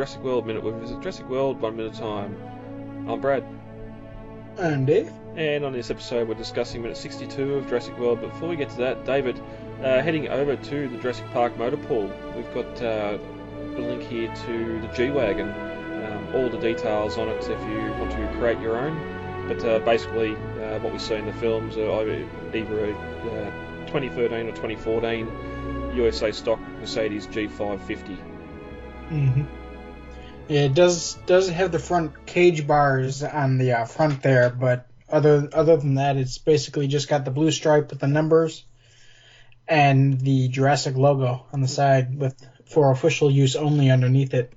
Jurassic World Minute. We visit Jurassic World one minute time. I'm Brad, And Dave. and on this episode we're discussing minute 62 of Jurassic World. But before we get to that, David, uh, heading over to the Jurassic Park motor pool, we've got uh, a link here to the G wagon. Um, all the details on it if you want to create your own. But uh, basically, uh, what we see in the films are either either a uh, 2013 or 2014 USA stock Mercedes G550. Mm-hmm. Yeah, it does does have the front cage bars on the uh, front there, but other other than that, it's basically just got the blue stripe with the numbers and the Jurassic logo on the side with for official use only underneath it.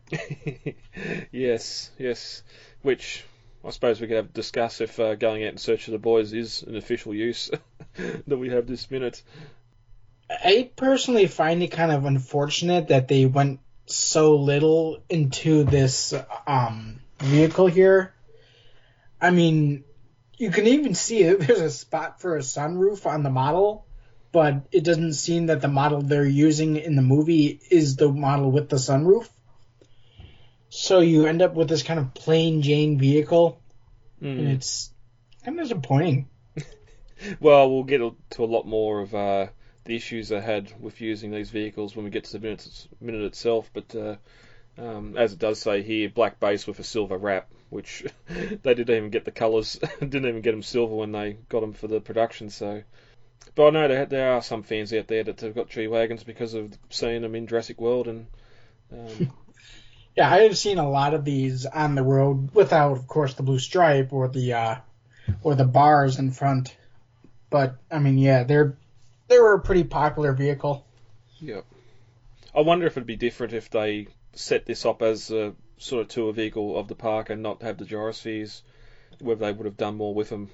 yes, yes. Which I suppose we could have discuss if uh, going out in search of the boys is an official use that we have this minute. I personally find it kind of unfortunate that they went so little into this um, vehicle here. I mean, you can even see there's a spot for a sunroof on the model, but it doesn't seem that the model they're using in the movie is the model with the sunroof. So you end up with this kind of plain Jane vehicle, and Mm. it's kind of disappointing. Well, we'll get to a lot more of uh, the issues I had with using these vehicles when we get to the minute, minute itself. But uh, um, as it does say here, black base with a silver wrap, which they didn't even get the colours, didn't even get them silver when they got them for the production. So, but I know there, there are some fans out there that have got G wagons because of seeing them in Jurassic World, and um, Yeah, I have seen a lot of these on the road without, of course, the blue stripe or the uh, or the bars in front. But I mean, yeah, they're they were a pretty popular vehicle. Yep. I wonder if it'd be different if they set this up as a sort of tour vehicle of the park and not have the gyrospheres, whether they would have done more with them.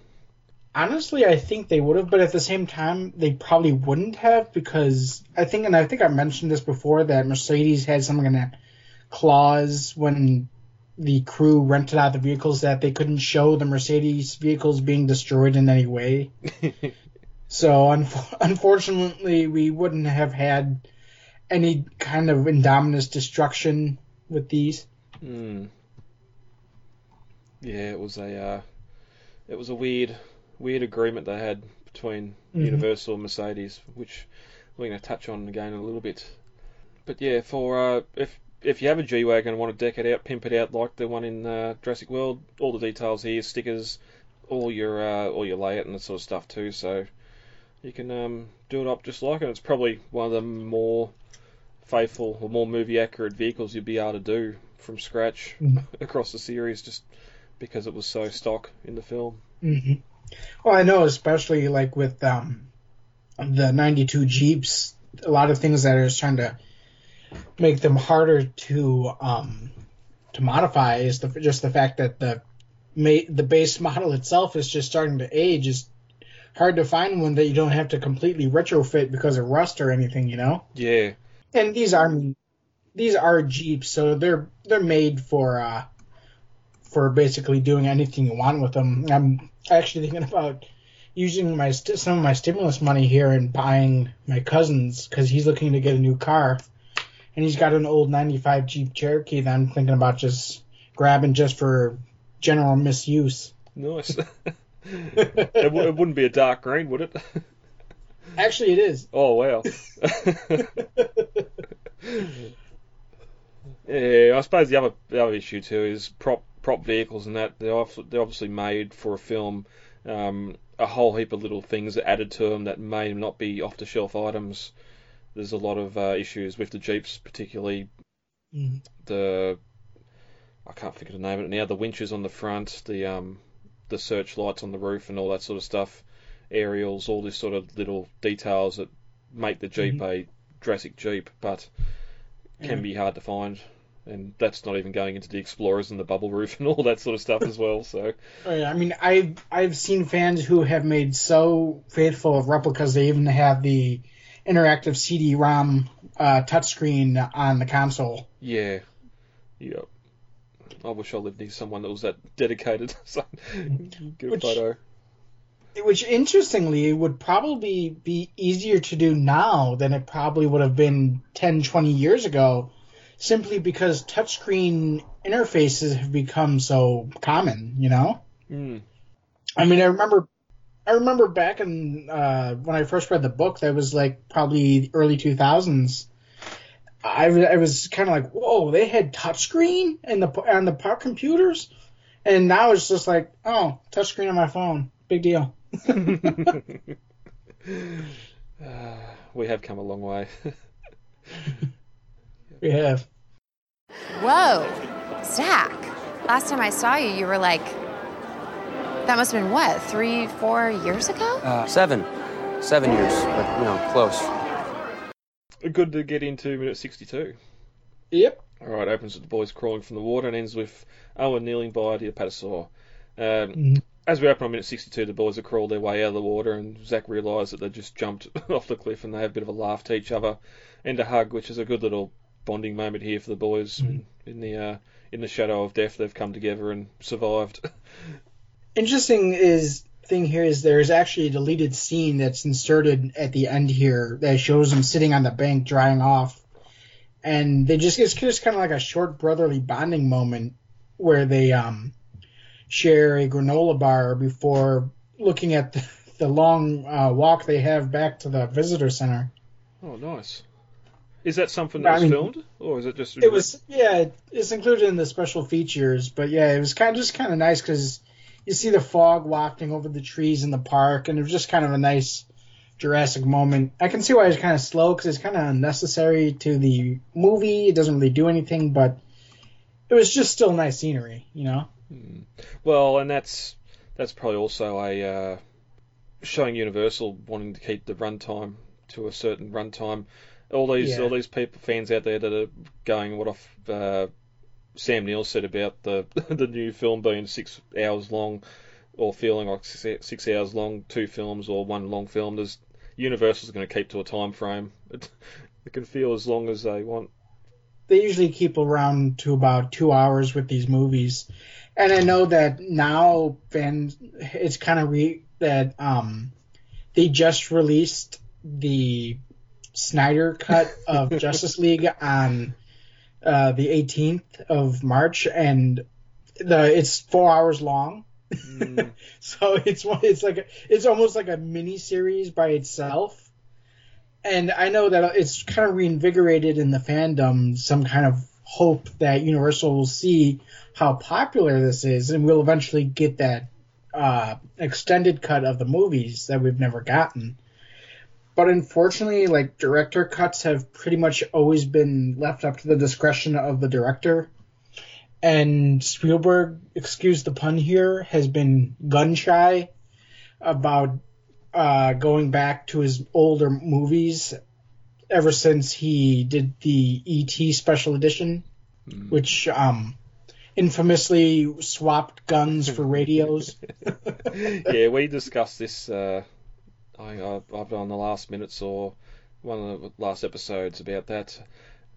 Honestly, I think they would have, but at the same time, they probably wouldn't have because I think, and I think I mentioned this before, that Mercedes had some kind of clause when the crew rented out the vehicles that they couldn't show the Mercedes vehicles being destroyed in any way. So un- unfortunately, we wouldn't have had any kind of Indominus destruction with these. Hmm. Yeah, it was a uh, it was a weird weird agreement they had between Mhm. Universal and Mercedes, which we're going to touch on again in a little bit. But yeah, for uh, if if you have a G wagon and want to deck it out, pimp it out like the one in uh, Jurassic World, all the details here, stickers, all your uh, all your layout and that sort of stuff too. So you can um, do it up just like it. It's probably one of the more faithful or more movie accurate vehicles you'd be able to do from scratch Mhm. across the series, just because it was so stock in the film. hmm Well, I know, especially like with um, the '92 Jeeps, a lot of things that is trying to make them harder to um, to modify is the, just the fact that the ma- the base model itself is just starting to age. Is hard to find one that you don't have to completely retrofit because of rust or anything, you know. Yeah, and these are these are Jeeps, so they're they're made for uh, for basically doing anything you want with them. I'm actually thinking about using my st- some of my stimulus money here and buying my cousin's because he's looking to get a new car, and he's got an old '95 Jeep Cherokee that I'm thinking about just grabbing just for general misuse. Nice. it, w- it wouldn't be a dark green, would it? Actually, it is. Oh wow. yeah, I suppose the other the other issue too is prop prop vehicles and that they're obviously, they're obviously made for a film. Um, a whole heap of little things are added to them that may not be off the shelf items. There's a lot of uh, issues with the Jeeps, particularly Mhm. the I can't think of the name of it now. The winches on the front, the um, the searchlights on the roof, and all that sort of stuff. Aerials, all this sort of little details that make the Jeep a Jurassic Jeep, but can Yeah. be hard to find. And that's not even going into the Explorers and the bubble roof and all that sort of stuff as well. So Oh, I mean, I've I've seen fans who have made so faithful of replicas they even have the interactive CD-ROM uh, touchscreen on the console. yeah, yeah. I wish I lived near someone that was that dedicated. so get a Which- photo. Which, interestingly, would probably be easier to do now than it probably would have been 10, 20 years ago, simply because touchscreen interfaces have become so common, you know? Mm. I mean, I remember, I remember back in uh, when I first read the book, that was like probably early two thousands. I, w- I was kind of like, whoa, they had touchscreen in the on the par- computers, and now it's just like, oh, touchscreen on my phone, big deal. Uh, we have come a long way. We have. Whoa, Zach. Last time I saw you, you were like, that must have been what, three, four years ago? Uh, seven. Seven years, but, you know, close. Good to get into minute 62. Yep. All right, opens with the boys crawling from the water and ends with Owen kneeling by the apatosaur. Um, Mhm. As we open on minute 62, the boys have crawled their way out of the water, and Zach realised that they just jumped off the cliff and they have a bit of a laugh to each other and a hug, which is a good little bonding moment here for the boys in, in the uh, in the shadow of death. They've come together and survived. Interesting is thing here is there's actually a deleted scene that's inserted at the end here that shows them sitting on the bank drying off, and they just it's just kind of like a short brotherly bonding moment where they um share a granola bar before looking at the, the long uh, walk they have back to the visitor center. oh, nice. Is that something that I was mean, filmed, or is it just? It was yeah, it's included in the special features, but yeah, it was kind of just kind of nice because you see the fog wafting over the trees in the park, and it was just kind of a nice Jurassic moment. I can see why it's kind of slow because it's kind of unnecessary to the movie. It doesn't really do anything, but it was just still nice scenery, you know. Well, and that's that's probably also a uh, showing Universal wanting to keep the runtime to a certain runtime. All these Yeah. all these people fans out there that are going what off uh, Sam Neill said about the the new film being six hours long or feeling like six, six hours long, two films or one long film. There's Universal's going to keep to a time frame. It, it can feel as long as they want. they usually keep around to about two hours with these movies. And I know that now fans, it's kind of re that um, they just released the Snyder cut of Justice League on uh, the 18th of March, and the it's four hours long. Mm, So it's one- it's like a, it's almost like a mini series by itself. And I know that it's kind of reinvigorated in the fandom some kind of hope that Universal will see how popular this is, and we'll eventually get that uh, extended cut of the movies that we've never gotten. But unfortunately, like director cuts have pretty much always been left up to the discretion of the director. And Spielberg, excuse the pun here, has been gun shy about uh, going back to his older movies ever since he did the ET special edition, which um, infamously swapped guns for radios. yeah, we discussed this. Uh, I I've, done the last minutes or one of the last episodes about that.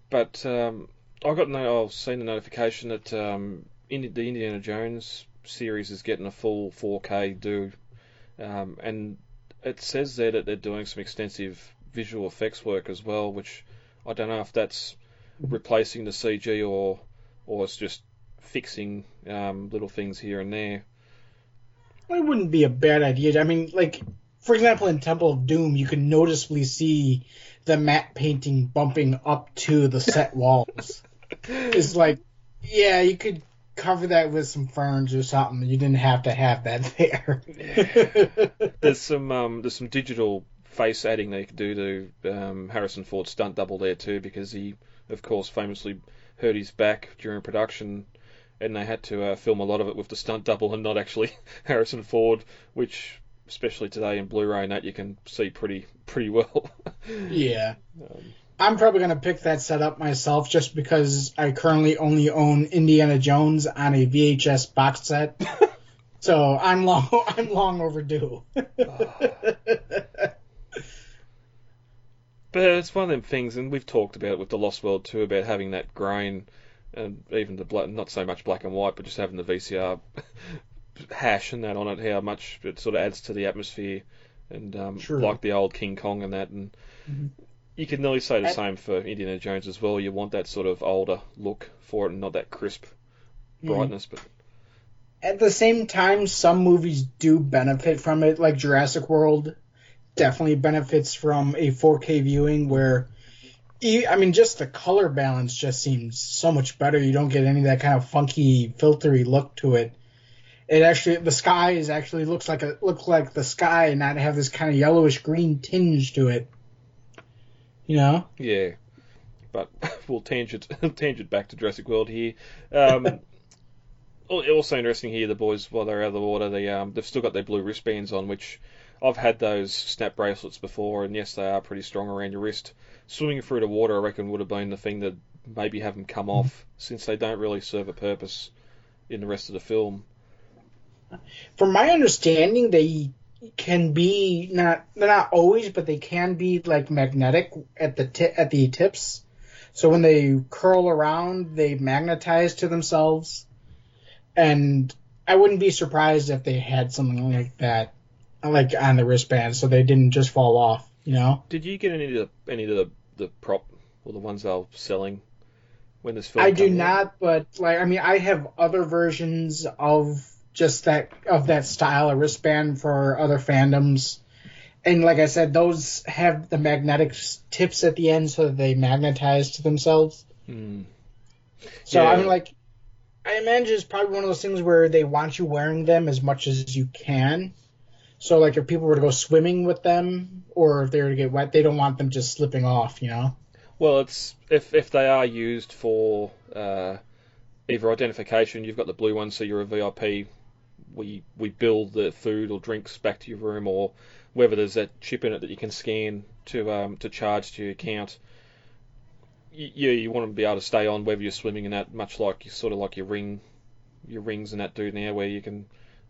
But um, I got no. I've seen the notification that um, the Indiana Jones series is getting a full 4K do, um, and it says there that they're doing some extensive visual effects work as well, which I don't know if that's replacing the CG or or it's just fixing um, little things here and there. It wouldn't be a bad idea. I mean, like for example, in Temple of Doom, you can noticeably see the matte painting bumping up to the set walls. it's like, yeah, you could cover that with some ferns or something. You didn't have to have that there. there's some um, there's some digital face adding they could do to um, Harrison Ford's stunt double there too, because he, of course, famously hurt his back during production, and they had to uh, film a lot of it with the stunt double and not actually Harrison Ford, which especially today in Blu-ray and that you can see pretty pretty well. yeah. Um, I'm probably gonna pick that setup myself just because I currently only own Indiana Jones on a VHS box set. so I'm long I'm long overdue. but it's one of them things, and we've talked about it with the Lost World too, about having that grain, and even the black, not so much black and white, but just having the VCR hash and that on it, how much it sort of adds to the atmosphere, and um, like the old King Kong and that, and mm-hmm. you can nearly say the At, same for Indiana Jones as well. You want that sort of older look for it, and not that crisp mm-hmm. brightness, mm-hmm. but. At the same time, some movies do benefit from it, like Jurassic World definitely benefits from a 4K viewing where I mean, just the color balance just seems so much better. You don't get any of that kind of funky, filtery look to it it actually the sky is actually looks like a looks like the sky and not have this kind of yellowish green tinge to it. You know? Yeah. But we'll tangent tangent back to Jurassic World here. Um, also interesting here, the boys while they're out of the water, they um, they've still got their blue wristbands on, which I've had those snap bracelets before, and yes, they are pretty strong around your wrist. Swimming through the water, I reckon, would have been the thing that maybe have them come off, since they don't really serve a purpose in the rest of the film. From my understanding, they can be not they're not always, but they can be like magnetic at the t- at the tips. So when they curl around, they magnetize to themselves. And I wouldn't be surprised if they had something like that, like on the wristband, so they didn't just fall off. You know? Did you get any of the any of the the prop or the ones they were selling when this film? I do not, but like I mean, I have other versions of just that of that style a wristband for other fandoms. And like I said, those have the magnetic tips at the end so that they magnetize to themselves. Mm. So yeah. I mean, like, I imagine it's probably one of those things where they want you wearing them as much as you can. So like, if people were to go swimming with them, or if they were to get wet, they don't want them just slipping off, you know. Well, it's if if they are used for uh, either identification, you've got the blue one, so you're a VIP we we build the food or drinks back to your room, or whether there's that chip in it that you can scan to um, to charge to your account. You, you want to be able to stay on whether you're swimming in that, much like you sort of like your ring, your rings and that do now, where you can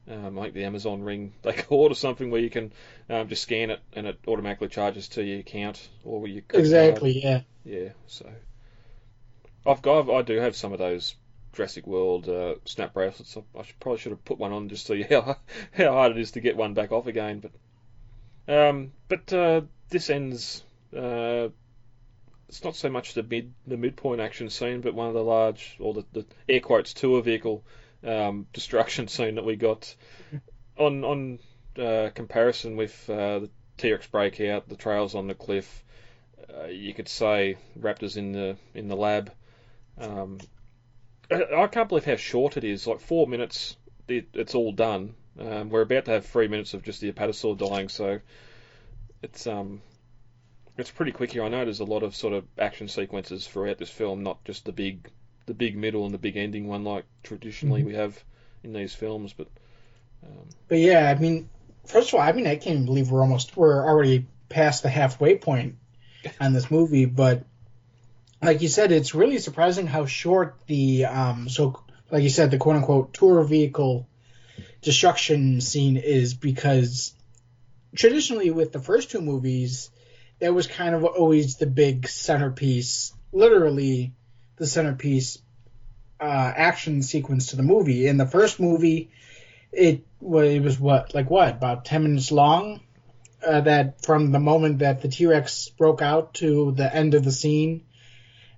um, like the Amazon ring they call it or something, where you can um, just scan it and it automatically charges to your account or your exactly, card. yeah, yeah. So I've got I do have some of those Jurassic World uh, snap bracelets. I should, probably should have put one on just to see how how hard it is to get one back off again. But um, but uh, this ends. Uh, it's not so much the mid the midpoint action scene, but one of the large or the, the air quotes tour vehicle um, destruction scene that we got on on uh, comparison with uh, the T-Rex breakout, the trails on the cliff. Uh, you could say Raptors in the in the lab. Um, I can't believe how short it is. Like four minutes, it, it's all done. Um, we're about to have three minutes of just the apatosaur dying, so it's um, it's pretty quick here. I know there's a lot of sort of action sequences throughout this film, not just the big, the big middle and the big ending one like traditionally mm-hmm. we have in these films. But um, but yeah, I mean, first of all, I mean, I can't believe we're almost we're already past the halfway point on this movie, but like you said, it's really surprising how short the um so like you said the quote unquote tour vehicle destruction scene is because traditionally with the first two movies that was kind of always the big centerpiece, literally the centerpiece uh, action sequence to the movie. In the first movie, it was, it was what like what about ten minutes long. Uh, that from the moment that the T Rex broke out to the end of the scene,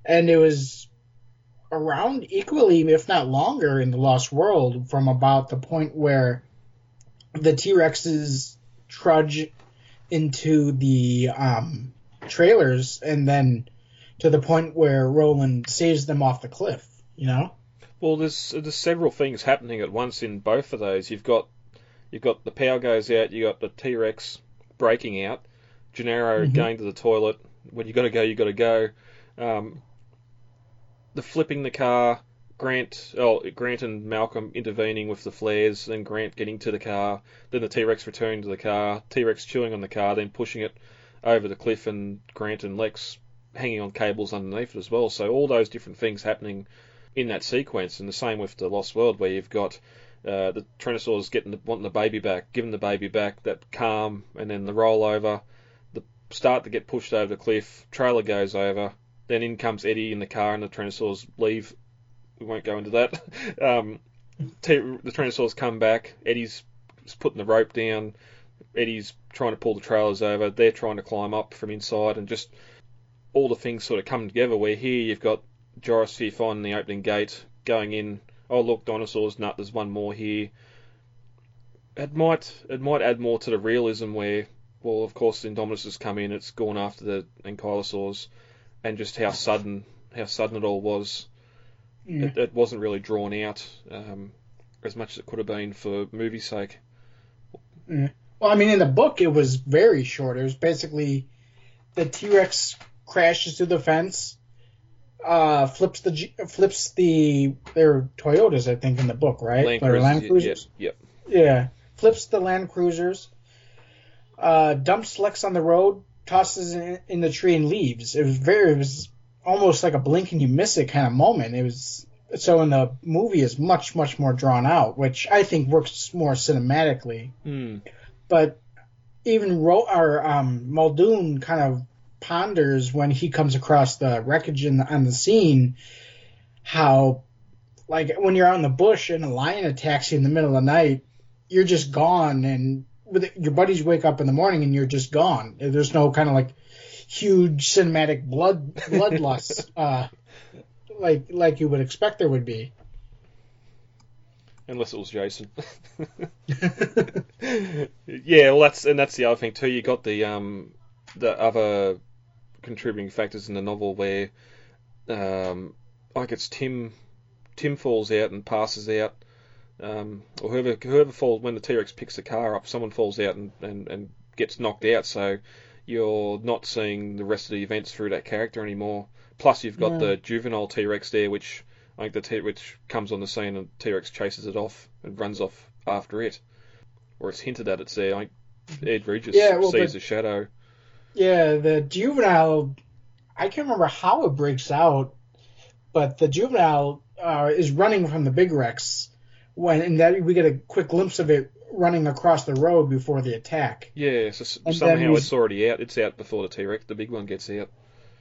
and it was around equally, if not longer, in the Lost World from about the point where the T Rexes trudge into the um, trailers and then to the point where Roland saves them off the cliff, you know? Well, there's there's several things happening at once in both of those. You've got you've got the power goes out. You got the T Rex breaking out. Gennaro Mhm. going to the toilet. When you got to go, you got to go. Um, the flipping the car. Grant, oh, Grant and Malcolm intervening with the flares, then Grant getting to the car, then the T Rex returning to the car, T Rex chewing on the car, then pushing it over the cliff, and Grant and Lex hanging on cables underneath it as well. So all those different things happening in that sequence, and the same with the Lost World, where you've got uh, the Tyrannosaurs getting the, wanting the baby back, giving the baby back, that calm, and then the rollover, the start to get pushed over the cliff, trailer goes over, then in comes Eddie in the car, and the Tyrannosaurs leave. We won't go into that. Um, T- the Tyrannosaurs come back. Eddie's putting the rope down. Eddie's trying to pull the trailers over. They're trying to climb up from inside, and just all the things sort of come together. Where here you've got Gyrosphere finding the opening gate, going in. Oh look, dinosaurs! Nut, there's one more here. It might it might add more to the realism where, well, of course, Indominus has come in. It's gone after the Ankylosaurs, and just how sudden how sudden it all was. Yeah. It, it wasn't really drawn out um, as much as it could have been for movie's sake. Well, I mean, in the book, it was very short. It was basically the T Rex crashes through the fence, uh, flips the G- flips the their Toyotas, I think, in the book, right? Land Cruisers, Land Cruisers. Yep, Yeah, flips the Land Cruisers, uh, dumps Lex on the road, tosses in, in the tree, and leaves. It was very, it was almost like a blink and you miss it kind of moment. It was so in the movie is much much more drawn out, which I think works more cinematically. Mm. But even Ro- or um, Muldoon kind of ponders when he comes across the wreckage in the, on the scene how like when you're out in the bush and a lion attacks you in the middle of the night you're just gone and with your buddies wake up in the morning and you're just gone there's no kind of like huge cinematic blood bloodlust uh like like you would expect there would be Unless it was Jason. yeah, well, that's and that's the other thing too. You got the um the other contributing factors in the novel where um like it's Tim Tim falls out and passes out. Um, or whoever whoever falls when the T Rex picks the car up, someone falls out and, and, and gets knocked out. So you're not seeing the rest of the events through that character anymore. Plus, you've got the juvenile T Rex there, which I think the T which comes on the scene and T Rex chases it off and runs off after it, or it's hinted at it's there. I think Ed Regis Yeah, well, sees but- a shadow. Yeah, the juvenile. I can't remember how it breaks out, but the juvenile uh, is running from the big Rex when, and that we get a quick glimpse of it running across the road before the attack. Yeah, so And somehow it's already out. It's out before the T Rex. The big one gets out.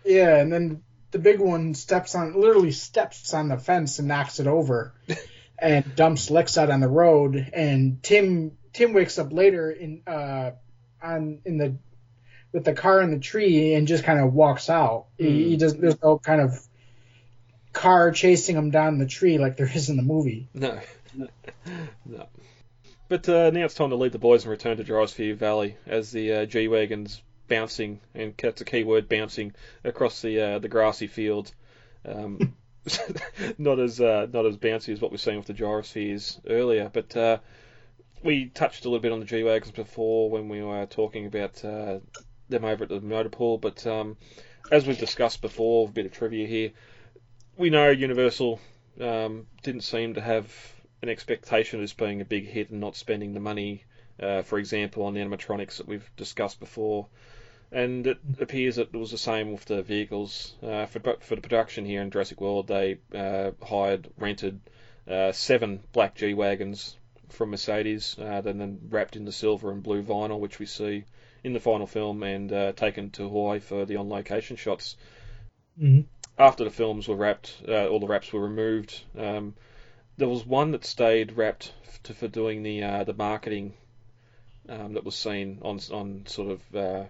Yeah, and then the big one steps on, literally steps on the fence and knocks it over, and dumps Lex out on the road. And Tim Tim wakes up later in uh on in the with the car in the tree and just kind of walks out. He, he doesn't. There's no kind of car chasing him down the tree like there is in the movie. No. no. But uh, now it's time to leave the boys and return to Gyrosphere Valley as the uh, G Wagon's bouncing, and that's a key word, bouncing, across the uh, the grassy field. Um, not as uh, not as bouncy as what we've seen with the Gyrospheres earlier, but uh, we touched a little bit on the G Wagons before when we were talking about uh, them over at the motor pool, but um, as we've discussed before, a bit of trivia here, we know Universal um, didn't seem to have an expectation of this being a big hit and not spending the money, uh, for example, on the animatronics that we've discussed before. And it appears that it was the same with the vehicles. Uh, for, for the production here in Jurassic World, they uh, hired, rented uh, seven black G Wagons from Mercedes, uh, then, then wrapped in the silver and blue vinyl, which we see in the final film, and uh, taken to Hawaii for the on location shots Mhm. After the films were wrapped, uh, all the wraps were removed. Um, there was one that stayed wrapped to, for doing the uh, the marketing um, that was seen on on sort of uh,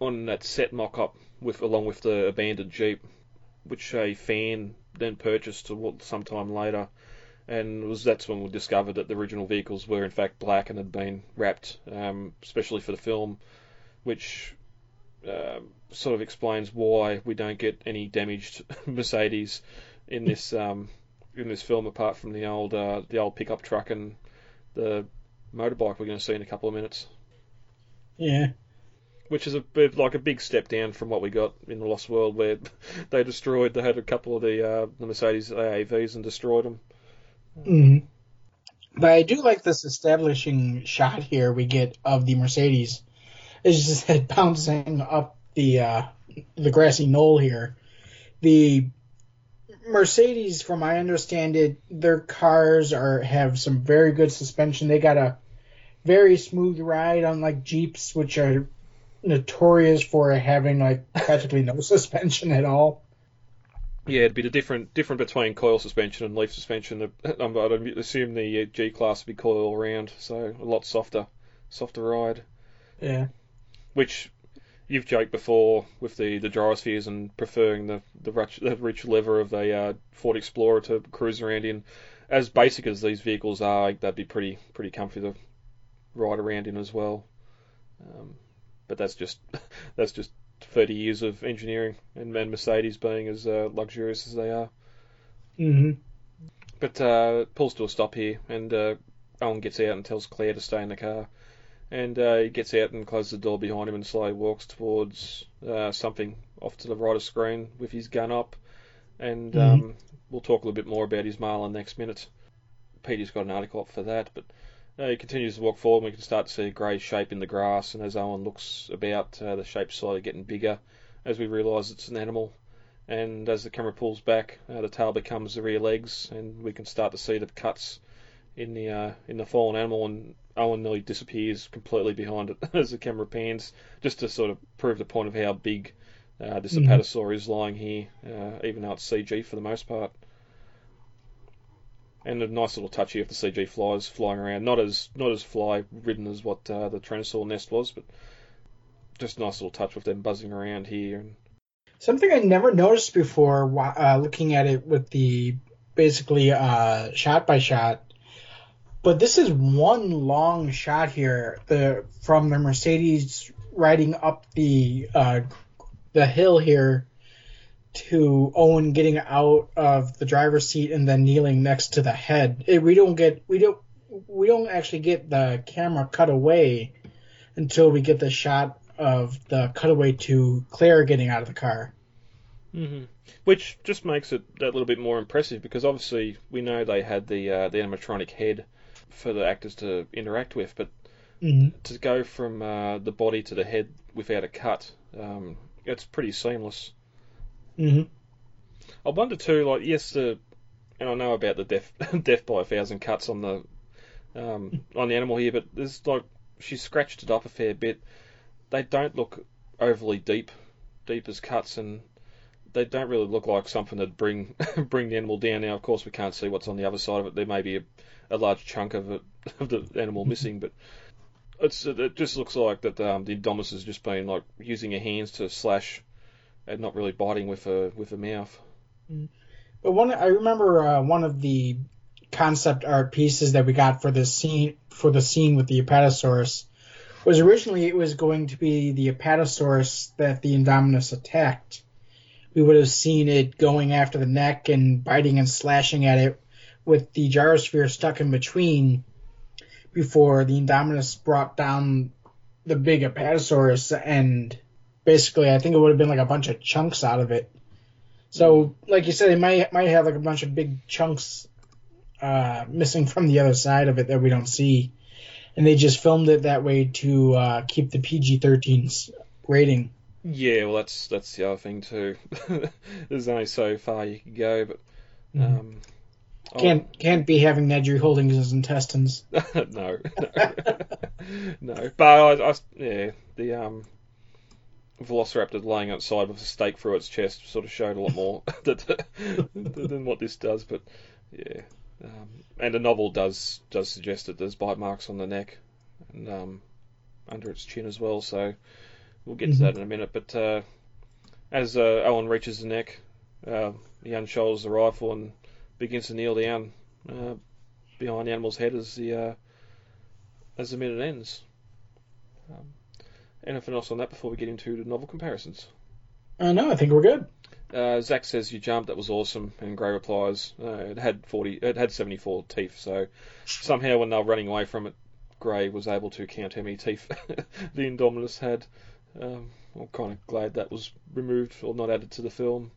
on that set mock-up with along with the abandoned jeep, which a fan then purchased sometime later, and was that's when we discovered that the original vehicles were in fact black and had been wrapped, um, especially for the film, which uh, sort of explains why we don't get any damaged Mercedes in this um, in this film, apart from the old uh, the old pickup truck and the motorbike we're going to see in a couple of minutes. Yeah. Which is a bit like a big step down from what we got in the Lost World, where they destroyed. They had a couple of the uh, the Mercedes AAVs and destroyed them. Mm-hmm. But I do like this establishing shot here we get of the Mercedes. It's just it bouncing up the uh, the grassy knoll here. The Mercedes, from my understand it, their cars are have some very good suspension. They got a very smooth ride, unlike Jeeps, which are notorious for having like practically no suspension at all. Yeah, it'd be the different different between coil suspension and leaf suspension. I'd assume the uh, G class would be coil around, so a lot softer, softer ride. Yeah. Which you've joked before with the the gyrospheres and preferring the the rich, the rich lever of a uh, Ford Explorer to cruise around in. As basic as these vehicles are, they'd be pretty pretty comfy to ride around in as well. Um, but that's just that's just 30 years of engineering and, and Mercedes being as uh, luxurious as they are. Mm-hmm. But uh, pulls to a stop here, and uh, Owen gets out and tells Claire to stay in the car. And uh, he gets out and closes the door behind him and slowly walks towards uh, something off to the right of screen with his gun up. And mm-hmm. um, we'll talk a little bit more about his Marlin next minute. Peter's got an article up for that, but uh, he continues to walk forward, and we can start to see a grey shape in the grass. And as Owen looks about, uh, the shape's slowly getting bigger as we realise it's an animal. And as the camera pulls back, uh, the tail becomes the rear legs, and we can start to see the cuts in the uh, in the fallen animal. And Owen nearly disappears completely behind it as the camera pans, just to sort of prove the point of how big uh, this mm-hmm. apatosaur is lying here, uh, even though it's CG for the most part and a nice little touch here of the CG flies flying around. Not as not as fly ridden as what uh, the Tyrannosaur nest was, but just a nice little touch with them buzzing around here. And... Something I never noticed before, uh, looking at it with the basically uh, shot by shot. But this is one long shot here, the from the Mercedes riding up the uh, the hill here to Owen getting out of the driver's seat and then kneeling next to the head. It, we don't get we don't we don't actually get the camera cut away until we get the shot of the cutaway to Claire getting out of the car. Mm-hmm. Which just makes it that little bit more impressive because obviously we know they had the uh, the animatronic head for the actors to interact with, but mm-hmm. to go from uh, the body to the head without a cut, um, it's pretty seamless. Mm-hmm. I wonder too, like yes, the and I know about the death death by a thousand cuts on the um, on the animal here, but there's like she scratched it up a fair bit. They don't look overly deep, deep as cuts, and they don't really look like something that bring bring the animal down. Now, of course, we can't see what's on the other side of it. There may be a, a large chunk of it of the animal missing, but it's it just looks like that um, the Indominus has just been like using her hands to slash and not really biting with a with a mouth. Mm. But one, I remember uh, one of the concept art pieces that we got for the scene for the scene with the Apatosaurus was originally it was going to be the Apatosaurus that the Indominus attacked. We would have seen it going after the neck and biting and slashing at it with the gyrosphere stuck in between before the Indominus brought down the big Apatosaurus and basically, I think it would have been like a bunch of chunks out of it. So, like you said, it might might have like a bunch of big chunks uh, missing from the other side of it that we don't see, and they just filmed it that way to uh, keep the PG-13 rating. Yeah, well, that's that's the other thing too. There's only so far you can go, but mm-hmm. um, can't oh. can't be having Nedry holding his intestines. no, no, no. But I, I, yeah, the um, Velociraptor laying outside with a stake through its chest sort of showed a lot more than what this does. But yeah, um, and the novel does does suggest that there's bite marks on the neck and um, under its chin as well. So we'll get mm-hmm. to that in a minute. But uh, as uh, Owen reaches the neck, Uh, he unshoulders the rifle and begins to kneel down uh, behind the animal's head as the uh, as the minute ends. Um, anything else on that before we get into the novel comparisons? Uh, no, I think we're good. Uh, Zach says you jumped. That was awesome. And Gray replies, uh, "It had forty. It had seventy-four teeth. So somehow, when they were running away from it, Gray was able to count how many teeth the Indominus had. Um, I'm kind of glad that was removed or not added to the film.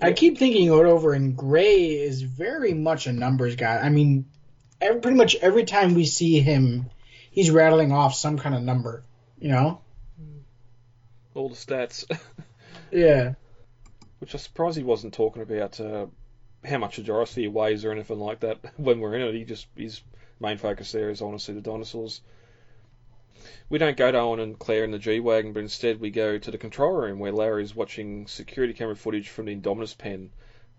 I keep thinking it over, and Gray is very much a numbers guy. I mean, every, pretty much every time we see him, he's rattling off some kind of number. You know? All the stats, Yeah. which I'm surprised he wasn't talking about uh, how much a gyrosphere weighs or anything like that when we're in it. He just his main focus there is I want to see the dinosaurs. We don't go to Owen and Claire in the G wagon, but instead we go to the control room where Larry is watching security camera footage from the Indominus pen.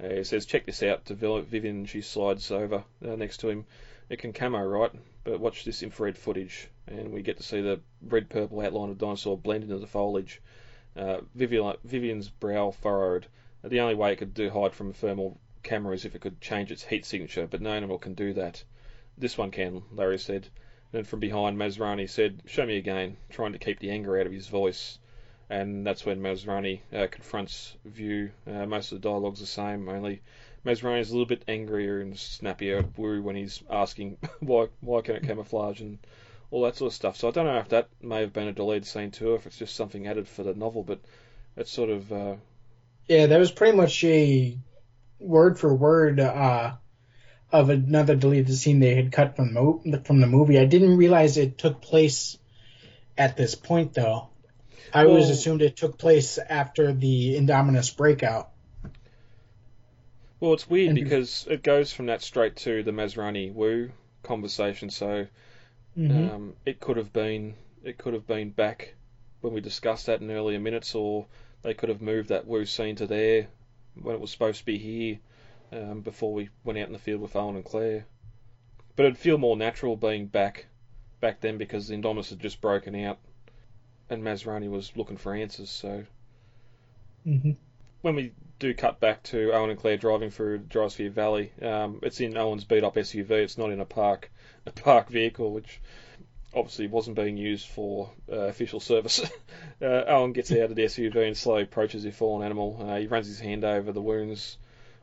Uh, he says, "Check this out." To Vivian, she slides over uh, next to him. It can camo, right? But watch this infrared footage, and we get to see the red-purple outline of dinosaur blend into the foliage. Uh, Vivian, Vivian's brow furrowed. The only way it could do hide from a thermal camera is if it could change its heat signature, but no animal can do that. This one can, Larry said. Then from behind, Masrani said, Show me again, trying to keep the anger out of his voice. And that's when Masrani uh, confronts Wu. Uh, most of the dialogue's the same, only Masrani's a little bit angrier and snappier at Wu when he's asking why why can it camouflage and all that sort of stuff. So I don't know if that may have been a deleted scene too, or if it's just something added for the novel, but it's sort of uh, Yeah, that was pretty much a word for word uh, of another deleted scene they had cut from the, from the movie. I didn't realize it took place at this point, though. I always Well- assumed it took place after the Indominus breakout. Well, it's weird And- because it goes from that straight to the Masrani Wu conversation. So Mhm. um, it could have been it could have been back when we discussed that in earlier minutes, or they could have moved that Wu scene to there when it was supposed to be here um, before we went out in the field with Owen and Claire. But it'd feel more natural being back back then because the Indominus had just broken out and Masrani was looking for answers. So Mhm. when we do cut back to Owen and Claire driving through Gyrosphere Valley, um, it's in Owen's beat up SUV. It's not in a park a park vehicle, which obviously wasn't being used for uh, official service. uh, Owen gets out of the SUV and slowly approaches the fallen animal. Uh, he runs his hand over the wounds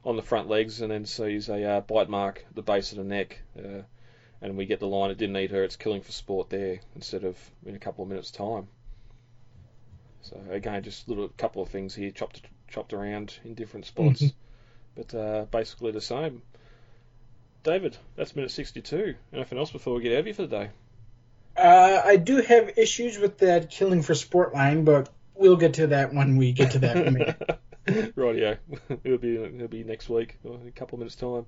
on the front legs and then sees a uh, bite mark at the base of the neck. Uh, and we get the line, it didn't eat her, it's killing for sport there, instead of in a couple of minutes' time. So again, just a little couple of things here chopped chopped around in different spots, Mhm. but uh, basically the same. David, that's minute 62. Anything else before we get out of here for the day? Uh, I do have issues with that killing for sport line, but we'll get to that when we get to that minute. Rightio. it'll be it'll be next week in a couple of minutes time.